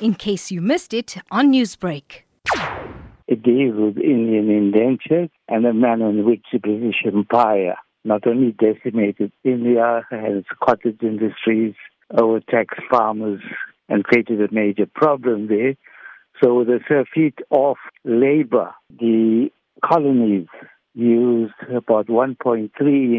in case you missed it on Newsbreak. It deals with Indian indentures and the manner in which the British Empire not only decimated India and its cottage industries, overtaxed farmers, and created a major problem there. So, with a surfeit of labor, the colonies used about 1.3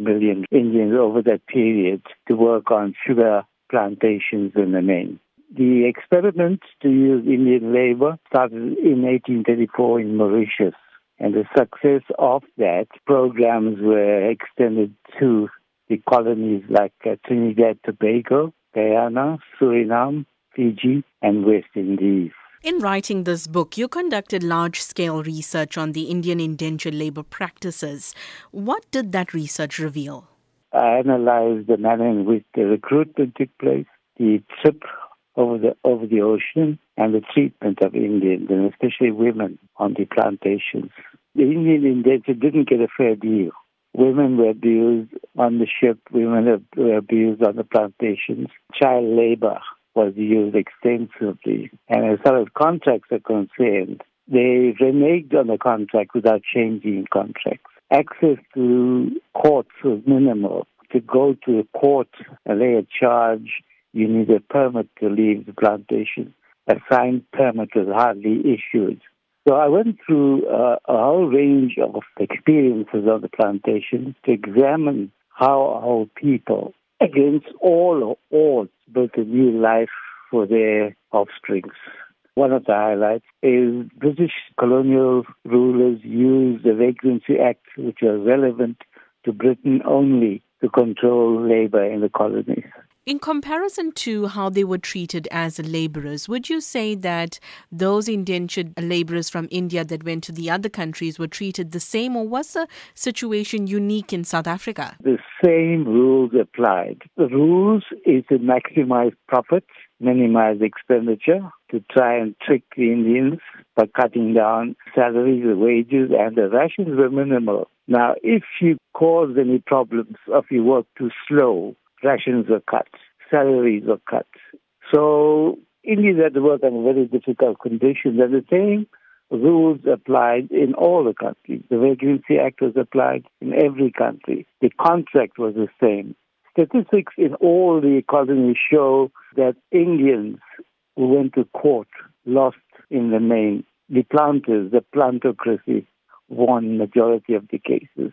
million Indians over that period to work on sugar plantations in the main. The experiment to use Indian labor started in 1834 in Mauritius. And the success of that, programs were extended to the colonies like uh, Trinidad, Tobago, Guyana, Suriname, Fiji, and West Indies. In writing this book, you conducted large scale research on the Indian indentured labor practices. What did that research reveal? I analyzed the manner in which the recruitment took place, the trip over the over the ocean, and the treatment of Indians, and especially women on the plantations. The Indian indentured didn't get a fair deal. Women were abused on the ship, women were abused on the plantations. Child labor was used extensively. And as far as contracts are concerned, they reneged on the contract without changing contracts. Access to courts was minimal. To go to a court lay a charge, you need a permit to leave the plantation. A signed permit was hardly issued. So I went through uh, a whole range of experiences on the plantation to examine how our people, against all odds, built a new life for their offspring. One of the highlights is British colonial rulers used the Vagrancy Act, which was relevant to Britain only, to control labor in the colonies. In comparison to how they were treated as laborers, would you say that those indentured laborers from India that went to the other countries were treated the same, or was the situation unique in South Africa? The same rules applied. The rules is to maximize profits, minimize expenditure, to try and trick the Indians by cutting down salaries, wages, and the rations were minimal. Now, if you cause any problems of you work too slow, rations were cut, salaries were cut. So Indians had to work under very difficult conditions. And the same rules applied in all the countries. The Vagrancy Act was applied in every country. The contract was the same. Statistics in all the colonies show that Indians who went to court lost in the main. The planters, the plantocracy, won majority of the cases.